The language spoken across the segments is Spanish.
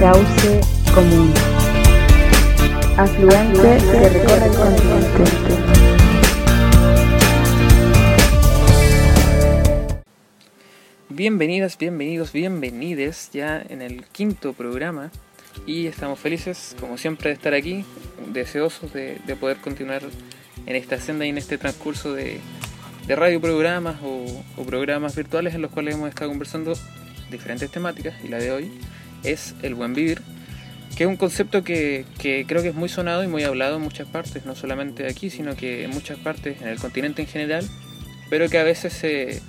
cauce común, afluente que recorre el continente. Bienvenidas, bienvenidos, bienvenides ya en el quinto programa y estamos felices, como siempre, de estar aquí, deseosos de, de poder continuar en esta senda y en este transcurso de, de radioprogramas o, o programas virtuales en los cuales hemos estado conversando diferentes temáticas y la de hoy es el buen vivir, que es un concepto que, que creo que es muy sonado y muy hablado en muchas partes, no solamente aquí, sino que en muchas partes, en el continente en general, pero que a veces se,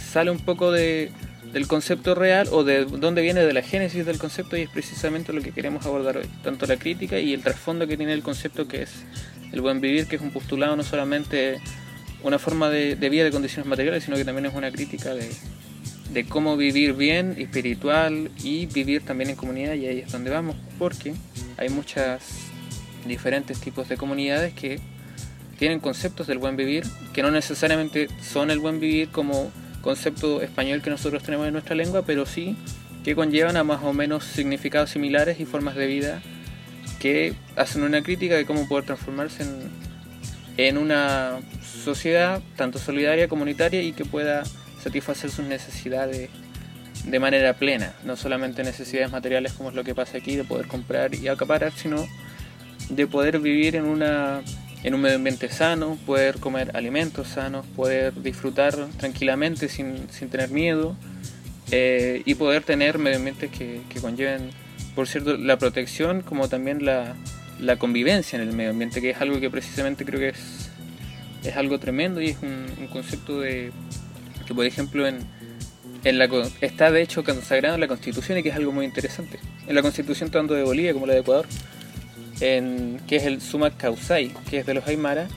sale un poco de, del concepto real o de dónde viene de la génesis del concepto y es precisamente lo que queremos abordar hoy, tanto la crítica y el trasfondo que tiene el concepto que es el buen vivir, que es un postulado no solamente una forma de, de vida de condiciones materiales, sino que también es una crítica de, de cómo vivir bien, espiritual y vivir también en comunidad y ahí es donde vamos, porque hay muchas diferentes tipos de comunidades que tienen conceptos del buen vivir, que no necesariamente son el buen vivir como concepto español que nosotros tenemos en nuestra lengua, pero sí que conllevan a más o menos significados similares y formas de vida que hacen una crítica de cómo poder transformarse en, una sociedad tanto solidaria, comunitaria y que pueda satisfacer sus necesidades de manera plena, no solamente necesidades materiales como es lo que pasa aquí, de poder comprar y acaparar, sino de poder vivir en, una, en un medio ambiente sano, poder comer alimentos sanos, poder disfrutar tranquilamente sin, sin tener miedo eh, y poder tener medio ambientes que, que, conlleven, por cierto, la protección como también la, la, convivencia en el medio ambiente, que es algo que precisamente creo que es, es algo tremendo y es un, un concepto de que por ejemplo en, en la, está de hecho consagrado en la constitución y que es algo muy interesante. En la constitución tanto de Bolivia como la de Ecuador, que es el Suma Causai, que es de los Aymara,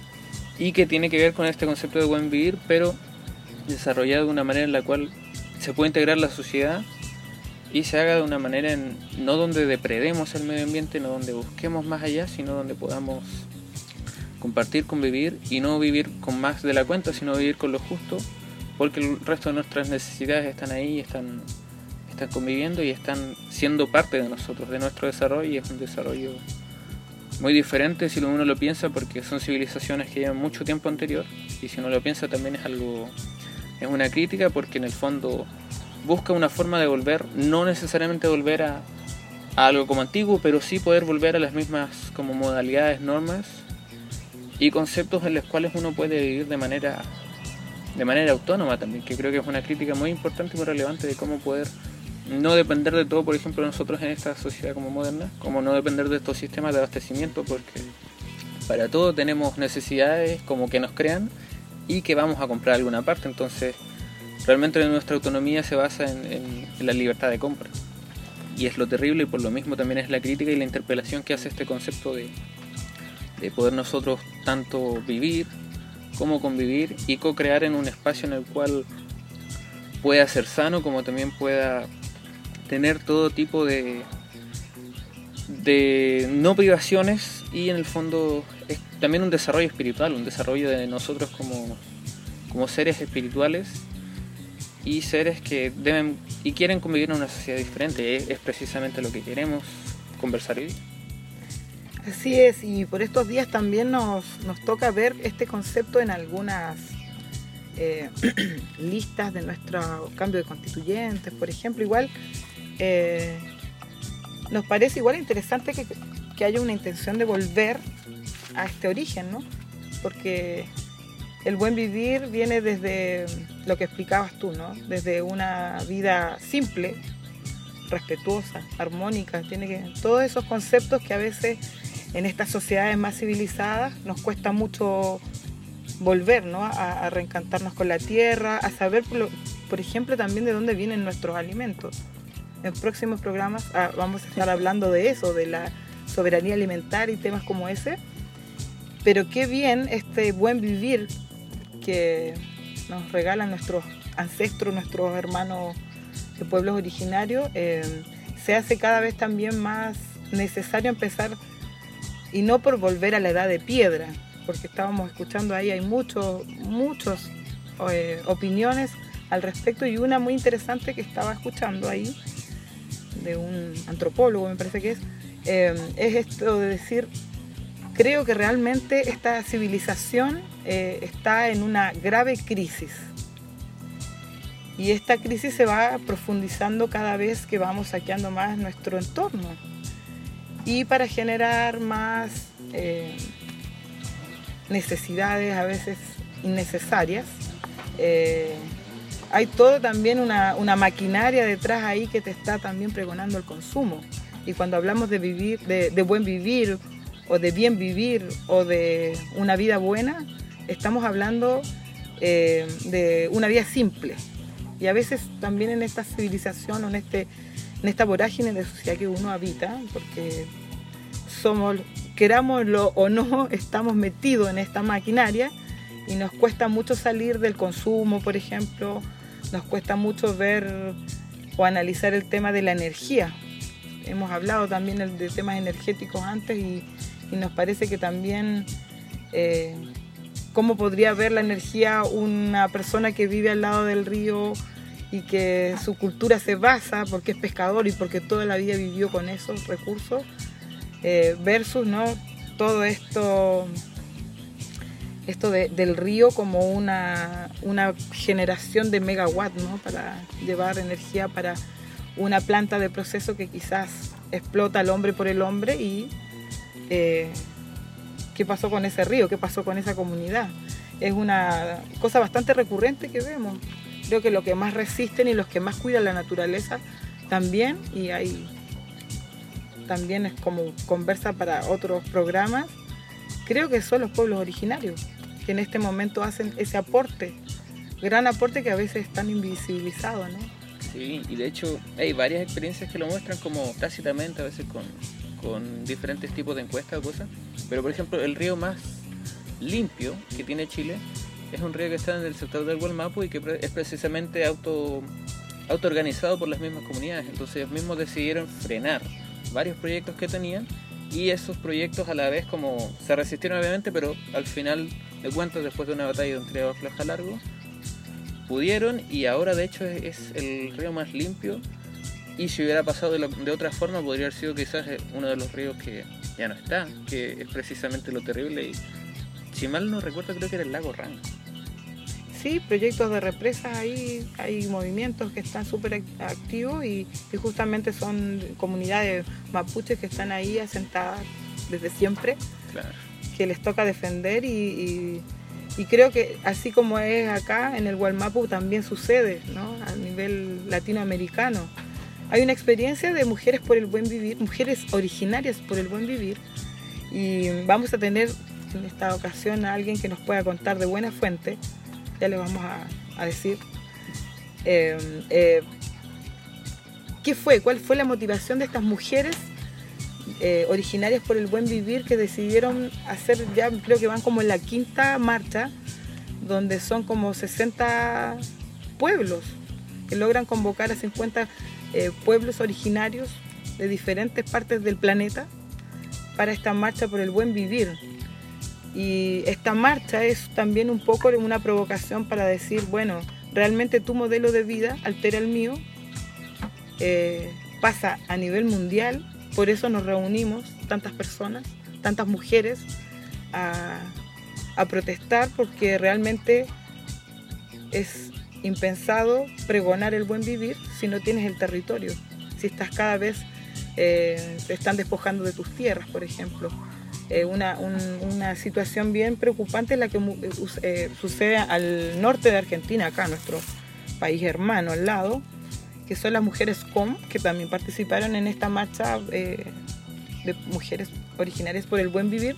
y que tiene que ver con este concepto de buen vivir, pero desarrollado de una manera en la cual se puede integrar la sociedad y se haga de una manera en, no donde depredemos el medio ambiente, no donde busquemos más allá, sino donde podamos compartir, convivir y no vivir con más de la cuenta, sino vivir con lo justo porque el resto de nuestras necesidades están ahí, están, están conviviendo y están siendo parte de nosotros, de nuestro desarrollo, y es un desarrollo muy diferente si uno lo piensa, porque son civilizaciones que llevan mucho tiempo anterior, y si uno lo piensa también es algo, es una crítica, porque en el fondo busca una forma de volver, no necesariamente volver a, a algo como antiguo, pero sí poder volver a las mismas como modalidades, normas y conceptos en los cuales uno puede vivir de manera de manera autónoma también, que creo que es una crítica muy importante y muy relevante de cómo poder no depender de todo, por ejemplo, nosotros en esta sociedad como moderna, como no depender de estos sistemas de abastecimiento, porque para todo tenemos necesidades como que nos crean y que vamos a comprar alguna parte, entonces realmente nuestra autonomía se basa en, la libertad de compra. Y es lo terrible y por lo mismo también es la crítica y la interpelación que hace este concepto de, de poder nosotros tanto vivir, cómo convivir y co-crear en un espacio en el cual pueda ser sano, como también pueda tener todo tipo de, de no privaciones y en el fondo es también un desarrollo espiritual, un desarrollo de nosotros como, como seres espirituales y seres que deben y quieren convivir en una sociedad diferente. Es, es precisamente lo que queremos conversar hoy. Así es, y por estos días también nos, nos toca ver este concepto en algunas eh, listas de nuestro cambio de constituyentes, por ejemplo, igual eh, nos parece igual interesante que, que, haya una intención de volver a este origen, ¿no? Porque el buen vivir viene desde lo que explicabas tú, ¿no? Desde una vida simple, respetuosa, armónica, tiene que todos esos conceptos que a veces en estas sociedades más civilizadas nos cuesta mucho volver, ¿no? A, reencantarnos con la tierra, a saber, por, ejemplo, también de dónde vienen nuestros alimentos. En próximos programas ah, vamos a estar hablando de eso, de la soberanía alimentaria y temas como ese. Pero qué bien este buen vivir que nos regalan nuestros ancestros, nuestros hermanos de pueblos originarios, eh, se hace cada vez también más necesario empezar y no por volver a la edad de piedra, porque estábamos escuchando ahí, hay muchos, muchos eh, opiniones al respecto y una muy interesante que estaba escuchando ahí de un antropólogo, me parece que es, eh, es esto de decir, creo que realmente esta civilización eh, está en una grave crisis. Y esta crisis se va profundizando cada vez que vamos saqueando más nuestro entorno. Y para generar más eh, necesidades a veces innecesarias, eh, hay todo también una, una, maquinaria detrás ahí que te está también pregonando el consumo. Y cuando hablamos de vivir, de, buen vivir, o de bien vivir, o de una vida buena, estamos hablando eh, de una vida simple. Y a veces también en esta civilización o en, este, en esta vorágine de sociedad que uno habita, porque somos, querámoslo o no, estamos metidos en esta maquinaria y nos cuesta mucho salir del consumo, por ejemplo, nos cuesta mucho ver o analizar el tema de la energía. Hemos hablado también de temas energéticos antes y, nos parece que también eh, cómo podría ver la energía una persona que vive al lado del río y que su cultura se basa porque es pescador y porque toda la vida vivió con esos recursos, eh, versus ¿no? todo esto, esto de, del río como una, una generación de megawatts ¿no? para llevar energía para una planta de proceso que quizás explota al hombre por el hombre y eh, qué pasó con ese río, qué pasó con esa comunidad. Es una cosa bastante recurrente que vemos. Creo que los que más resisten y los que más cuidan la naturaleza también, y hay también es como conversa para otros programas, creo que son los pueblos originarios, que en este momento hacen ese aporte, gran aporte que a veces están invisibilizados, ¿no? Sí, y de hecho hay varias experiencias que lo muestran como tácitamente, a veces con, con diferentes tipos de encuestas o cosas. Pero por ejemplo, el río más limpio que tiene Chile es un río que está en el sector del Gualmapu y que es precisamente auto autoorganizado por las mismas comunidades. Entonces ellos mismos decidieron frenar varios proyectos que tenían y esos proyectos a la vez como se resistieron obviamente, pero al final de cuentas, después de una batalla de un trío flaja largo, pudieron y ahora de hecho es el río más limpio y si hubiera pasado de, otra forma podría haber sido quizás eh, uno de los ríos que ya no está, que es precisamente lo terrible y si mal no recuerdo creo que era el lago Ranco. Sí, proyectos de represas ahí, hay movimientos que están súper activos y, justamente son comunidades mapuches que están ahí asentadas desde siempre, que les toca defender y, y, creo que así como es acá en el Gualmapu también sucede ¿no? a nivel latinoamericano hay una experiencia de mujeres por el buen vivir, mujeres originarias por el buen vivir. Y vamos a tener en esta ocasión a alguien que nos pueda contar de buena fuente, ya le vamos a, decir. Eh, eh, ¿Qué fue? ¿Cuál fue la motivación de estas mujeres eh, originarias por el buen vivir que decidieron hacer, ya creo que van como en la quinta marcha, donde son como 60 pueblos que logran convocar a 50 eh, pueblos originarios de diferentes partes del planeta para esta marcha por el buen vivir. Y esta marcha es también un poco una provocación para decir, bueno, realmente tu modelo de vida altera el mío, eh, pasa a nivel mundial, por eso nos reunimos tantas personas, tantas mujeres, a, protestar porque realmente es impensado pregonar el buen vivir si no tienes el territorio, si estás cada vez, eh, te están despojando de tus tierras, por ejemplo. Eh, una, una, situación bien preocupante la que eh, sucede al norte de Argentina, acá, nuestro país hermano al lado, que son las mujeres COM, que también participaron en esta marcha de mujeres originarias por el buen vivir,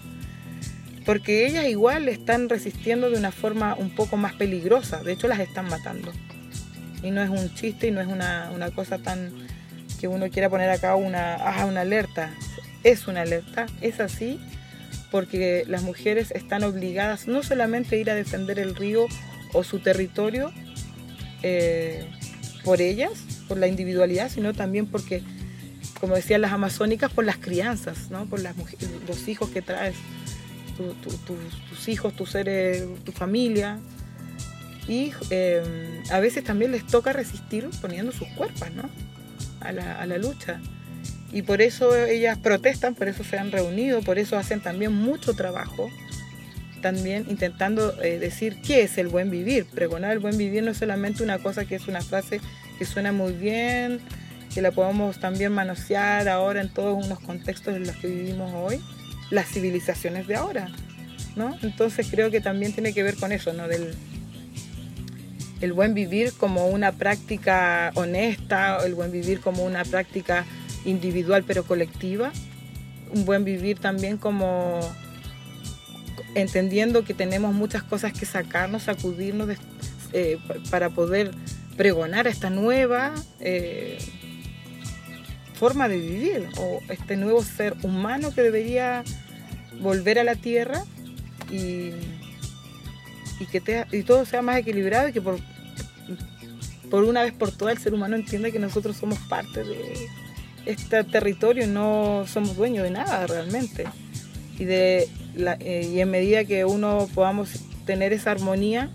porque ellas igual están resistiendo de una forma un poco más peligrosa, de hecho las están matando. Y no es un chiste y no es una, cosa tan que uno quiera poner acá una, ah, una alerta. Es una alerta, es así, porque las mujeres están obligadas no solamente a ir a defender el río o su territorio eh, por ellas, por la individualidad, sino también porque, como decían las amazónicas, por las crianzas, ¿no? por las los hijos que traes tus hijos, tus seres, tu familia. Y em, a veces también les toca resistir poniendo sus cuerpos, ¿no? a la, a la lucha. Y por eso ellas protestan, por eso se han reunido, por eso hacen también mucho trabajo, también intentando eh, decir qué es el buen vivir. Pregonar el buen vivir no es solamente una cosa que es una frase que suena muy bien, que la podemos también manosear ahora en todos unos contextos en los que vivimos hoy, las civilizaciones de ahora, ¿no? Entonces creo que también tiene que ver con eso, ¿no? Del el buen vivir como una práctica honesta, el buen vivir como una práctica individual pero colectiva, un buen vivir también como entendiendo que tenemos muchas cosas que sacarnos, sacudirnos eh, para poder pregonar esta nueva eh, forma de vivir o este nuevo ser humano que debería volver a la tierra y, y que te, y todo sea más equilibrado y que por, por una vez por todas el ser humano entienda que nosotros somos parte de, este territorio no somos dueños de nada realmente. Y, de eh, y en medida que uno podamos tener esa armonía,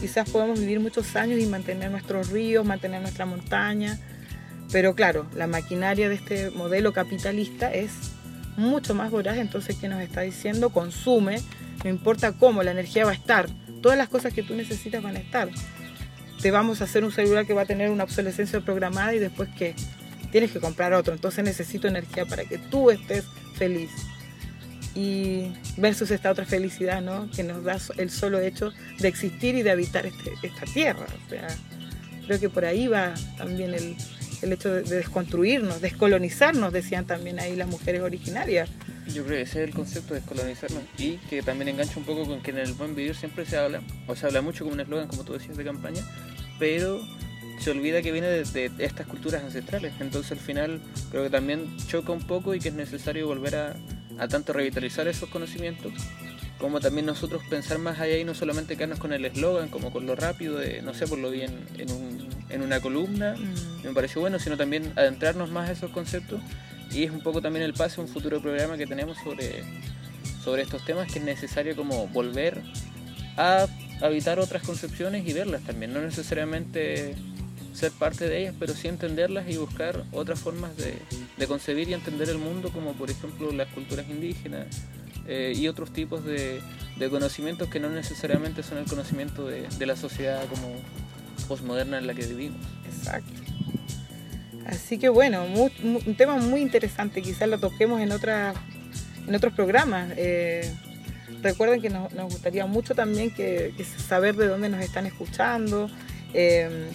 quizás podamos vivir muchos años y mantener nuestros ríos, mantener nuestra montaña. Pero claro, la maquinaria de este modelo capitalista es mucho más voraz, entonces ¿qué nos está diciendo? Consume, no importa cómo, la energía va a estar, todas las cosas que tú necesitas van a estar. Te vamos a hacer un celular que va a tener una obsolescencia programada y después que tienes que comprar otro, entonces necesito energía para que tú estés feliz. Y versus esta otra felicidad, ¿no? Que nos da el solo hecho de existir y de habitar este, esta tierra. Creo que por ahí va también el, el hecho de, desconstruirnos, descolonizarnos, decían también ahí las mujeres originarias. Yo creo que ese es el concepto de descolonizarnos y que también engancha un poco con que en el buen vivir siempre se habla, o se habla mucho como un eslogan, como tú decías, de campaña, pero se olvida que viene de, estas culturas ancestrales. Entonces al final creo que también choca un poco y que es necesario volver a, tanto revitalizar esos conocimientos, como también nosotros pensar más allá y no solamente quedarnos con el eslogan, como con lo rápido de, no sé, por lo bien en, en, una columna, mm. me pareció bueno, sino también adentrarnos más a esos conceptos y es un poco también el paso a un futuro programa que tenemos sobre, sobre estos temas que es necesario como volver a habitar otras concepciones y verlas también, no necesariamente ser parte de ellas, pero sí entenderlas y buscar otras formas de, concebir y entender el mundo, como por ejemplo las culturas indígenas eh, y otros tipos de, conocimientos que no necesariamente son el conocimiento de, la sociedad como postmoderna en la que vivimos. Exacto. Así que bueno, un tema muy interesante, quizás lo toquemos en, otra, en otros programas. Eh, recuerden que nos, gustaría mucho también que, saber de dónde nos están escuchando. Eh,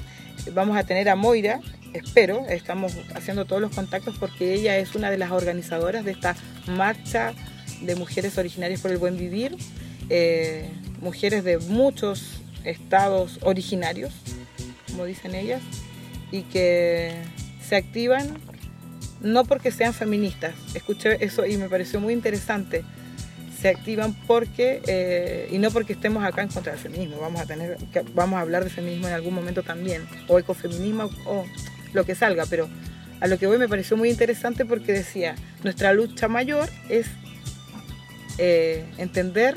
vamos a tener a Moira, espero, estamos haciendo todos los contactos porque ella es una de las organizadoras de esta marcha de mujeres originarias por el buen vivir, eh, mujeres de muchos estados originarios, como dicen ellas, y que se activan no porque sean feministas, escuché eso y me pareció muy interesante, se activan porque, eh, y no porque estemos acá en contra del feminismo, vamos a, tener, vamos a hablar de feminismo en algún momento también, o ecofeminismo, o lo que salga, pero a lo que voy me pareció muy interesante porque decía, nuestra lucha mayor es eh, entender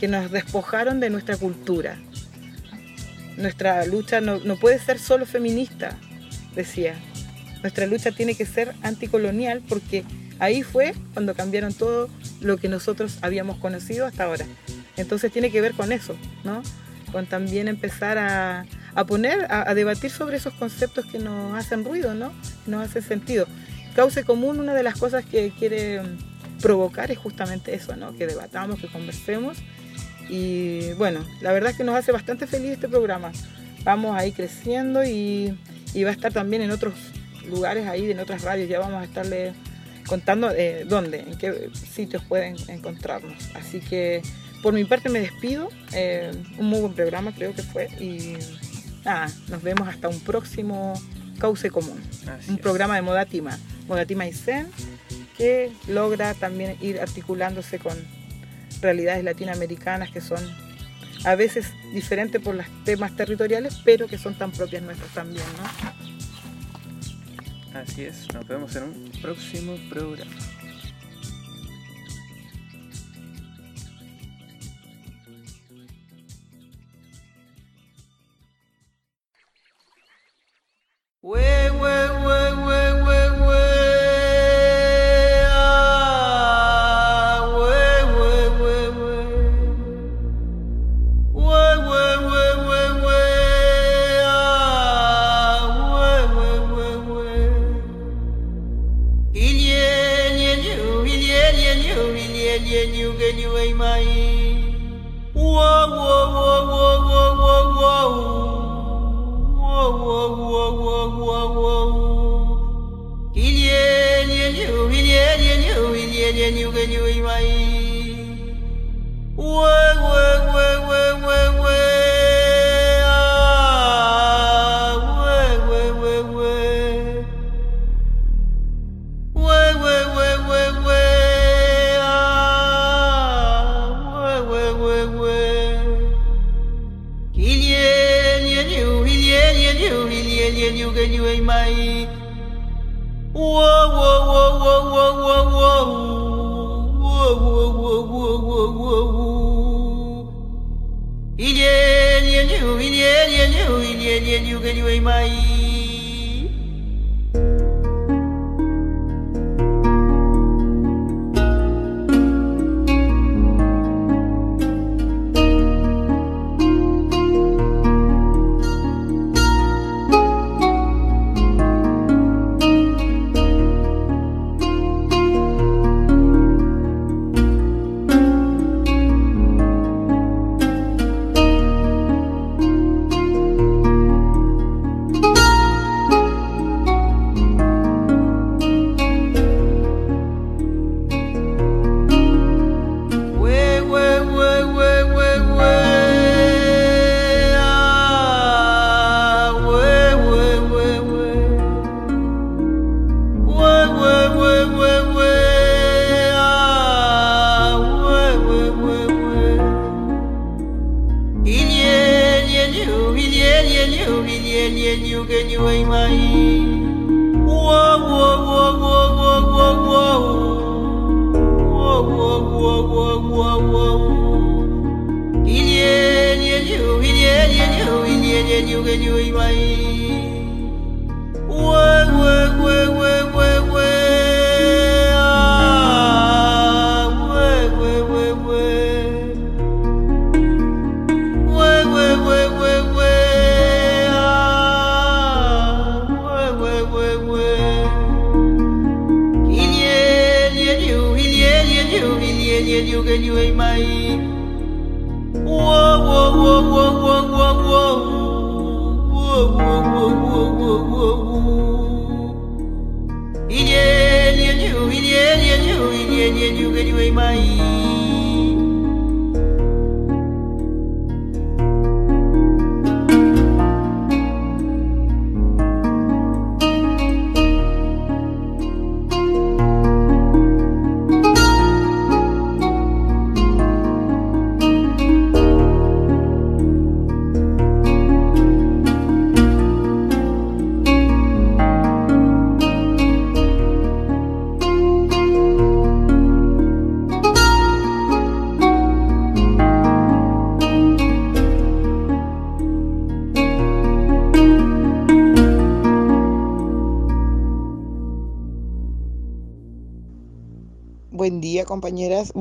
que nos despojaron de nuestra cultura. Nuestra lucha no, no puede ser solo feminista, decía. Nuestra lucha tiene que ser anticolonial porque Ahí fue cuando cambiaron todo lo que nosotros habíamos conocido hasta ahora. Entonces tiene que ver con eso, ¿no? Con también empezar a, poner, a, debatir sobre esos conceptos que nos hacen ruido, ¿no? Nos hacen sentido. Cauce común, una de las cosas que quiere provocar es justamente eso, ¿no? Que debatamos, que conversemos. Y bueno, la verdad es que nos hace bastante feliz este programa. Vamos ahí creciendo y, y va a estar también en otros lugares ahí, en otras radios. Ya vamos a estarle contando eh, dónde, en qué sitios pueden encontrarnos. Así que por mi parte me despido. Eh, un muy buen programa creo que fue. Y nada, nos vemos hasta un próximo Cauce Común. un programa de Modatima. Modatima y Zen que logra también ir articulándose con realidades latinoamericanas que son a veces diferentes por los temas territoriales, pero que son tan propias nuestras también, ¿no? Así es, nos vemos en un próximo programa.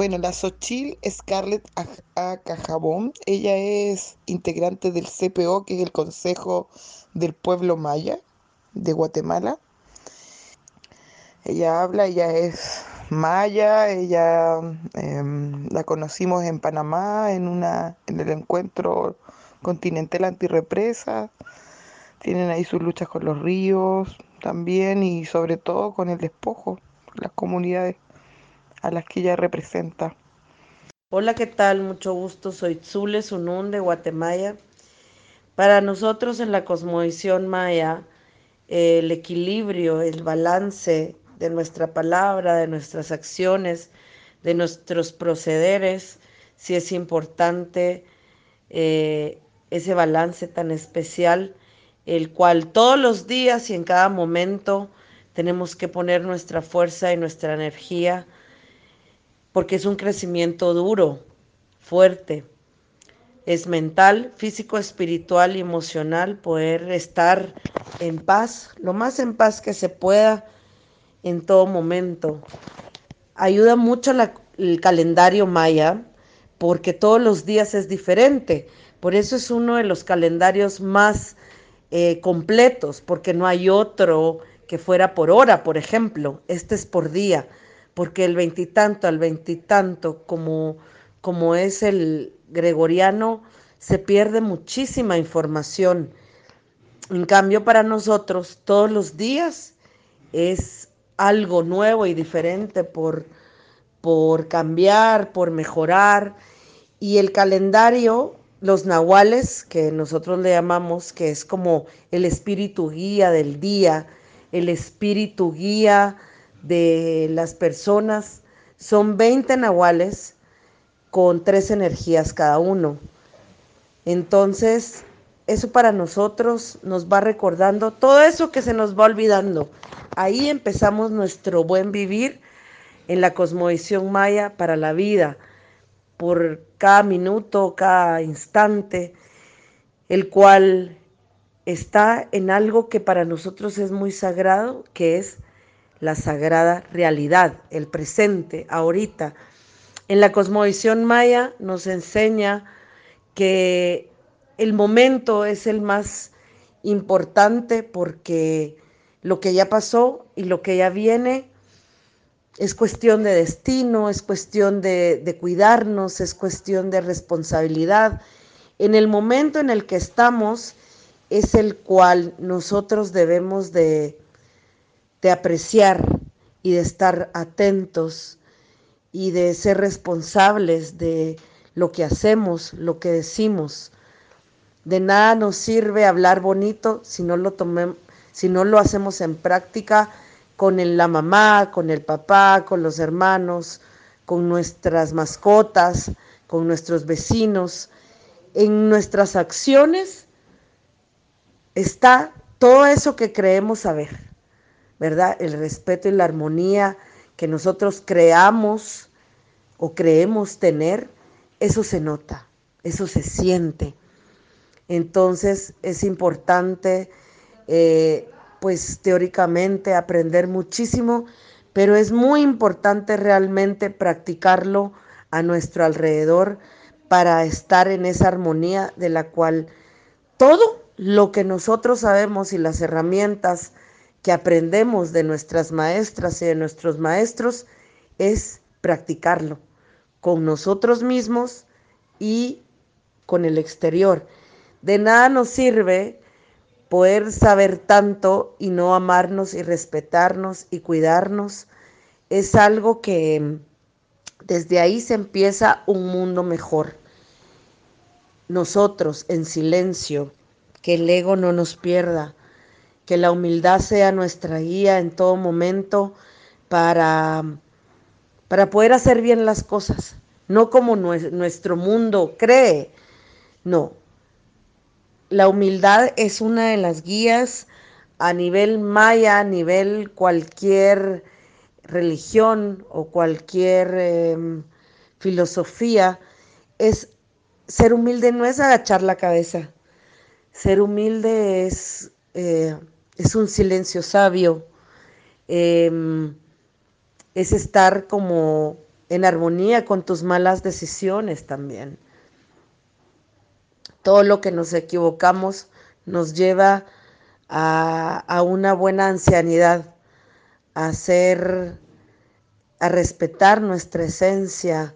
Bueno, la Xochil Scarlett Acajabón, ella es integrante del CPO, que es el Consejo del Pueblo Maya de Guatemala. Ella habla, ella es maya, ella em, la conocimos en Panamá en, una, en el encuentro continental antirrepresa. Tienen ahí sus luchas con los ríos también y sobre todo con el despojo, las comunidades a las que ella representa. Hola, ¿qué tal? Mucho gusto. Soy Zule Sunun de Guatemala. Para nosotros en la cosmovisión maya, el equilibrio, el balance de nuestra palabra, de nuestras acciones, de nuestros procederes, sí es importante eh, ese balance tan especial, el cual todos los días y en cada momento tenemos que poner nuestra fuerza y nuestra energía porque es un crecimiento duro, fuerte. Es mental, físico, espiritual y emocional poder estar en paz, lo más en paz que se pueda en todo momento. Ayuda mucho el calendario maya porque todos los días es diferente. Por eso es uno de los calendarios más eh, completos, porque no hay otro que fuera por hora, por ejemplo. Este es por día porque el veintitanto al veintitanto, como, como es el gregoriano, se pierde muchísima información. En cambio, para nosotros, todos los días es algo nuevo y diferente por, por cambiar, por mejorar. Y el calendario, los nahuales, que nosotros le llamamos, que es como el espíritu guía del día, el espíritu guía de las personas, son 20 nahuales con tres energías cada uno. Entonces, eso para nosotros nos va recordando todo eso que se nos va olvidando. Ahí empezamos nuestro buen vivir en la cosmovisión maya para la vida, por cada minuto, cada instante, el cual está en algo que para nosotros es muy sagrado, que es la sagrada realidad, el presente, ahorita. En la cosmovisión maya nos enseña que el momento es el más importante porque lo que ya pasó y lo que ya viene es cuestión de destino, es cuestión de, de, cuidarnos, es cuestión de responsabilidad. En el momento en el que estamos es el cual nosotros debemos de, de apreciar y de estar atentos y de ser responsables de lo que hacemos, lo que decimos. De nada nos sirve hablar bonito si no lo, tomemos, si no lo hacemos en práctica con el, la mamá, con el papá, con los hermanos, con nuestras mascotas, con nuestros vecinos. En nuestras acciones está todo eso que creemos saber, ¿verdad? El respeto y la armonía que nosotros creamos o creemos tener, eso se nota, eso se siente. Entonces es importante, eh, pues teóricamente, aprender muchísimo, pero es muy importante realmente practicarlo a nuestro alrededor para estar en esa armonía de la cual todo lo que nosotros sabemos y las herramientas que aprendemos de nuestras maestras y de nuestros maestros es practicarlo con nosotros mismos y con el exterior. De nada nos sirve poder saber tanto y no amarnos y respetarnos y cuidarnos. Es algo que desde ahí se empieza un mundo mejor. Nosotros en silencio, que el ego no nos pierda, que la humildad sea nuestra guía en todo momento para, para poder hacer bien las cosas, no como nuestro mundo cree, no, la humildad es una de las guías a nivel maya, a nivel cualquier religión o cualquier eh, filosofía, es ser humilde no es agachar la cabeza, ser humilde es, eh, es un silencio sabio, eh, es estar como en armonía con tus malas decisiones también. Todo lo que nos equivocamos nos lleva a, a una buena ancianidad, a ser, a respetar nuestra esencia,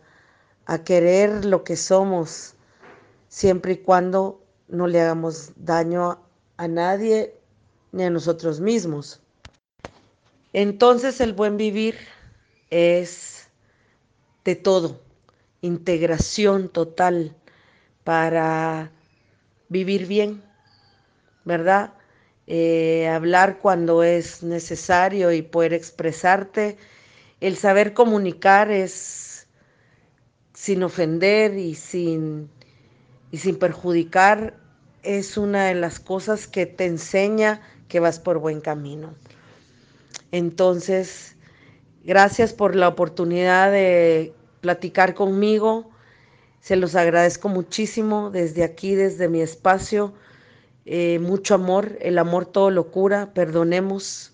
a querer lo que somos, siempre y cuando no le hagamos daño a nadie ni a nosotros mismos. Entonces el buen vivir es de todo, integración total para vivir bien, ¿verdad? Eh, hablar cuando es necesario y poder expresarte. El saber comunicar es sin ofender y sin, y sin perjudicar es una de las cosas que te enseña que vas por buen camino. Entonces, gracias por la oportunidad de platicar conmigo se los agradezco muchísimo desde aquí, desde mi espacio. Eh, mucho amor, el amor todo lo cura. Perdonemos,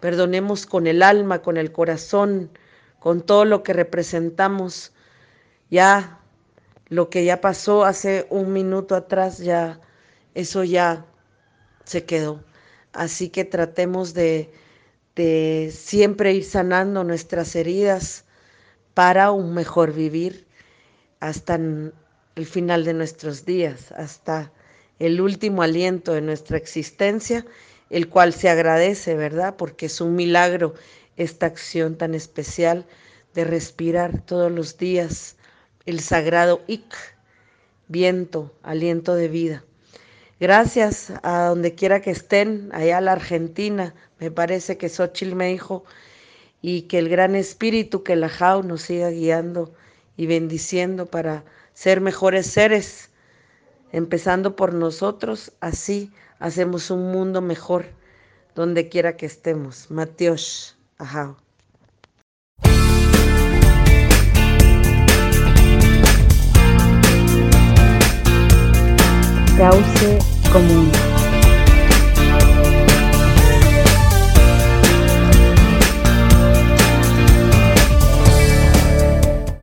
perdonemos con el alma, con el corazón, con todo lo que representamos. Ya lo que ya pasó hace un minuto atrás, ya eso ya se quedó. Así que tratemos de, de siempre ir sanando nuestras heridas para un mejor vivir hasta el final de nuestros días, hasta el último aliento de nuestra existencia, el cual se agradece, ¿verdad? Porque es un milagro esta acción tan especial de respirar todos los días el sagrado Ik, viento, aliento de vida. Gracias a donde quiera que estén, allá la Argentina, me parece que Xochitl me dijo, y que el gran espíritu que la Jau nos siga guiando y bendiciendo para ser mejores seres, empezando por nosotros, así hacemos un mundo mejor donde quiera que estemos. Mateos, ajá. Cauce común.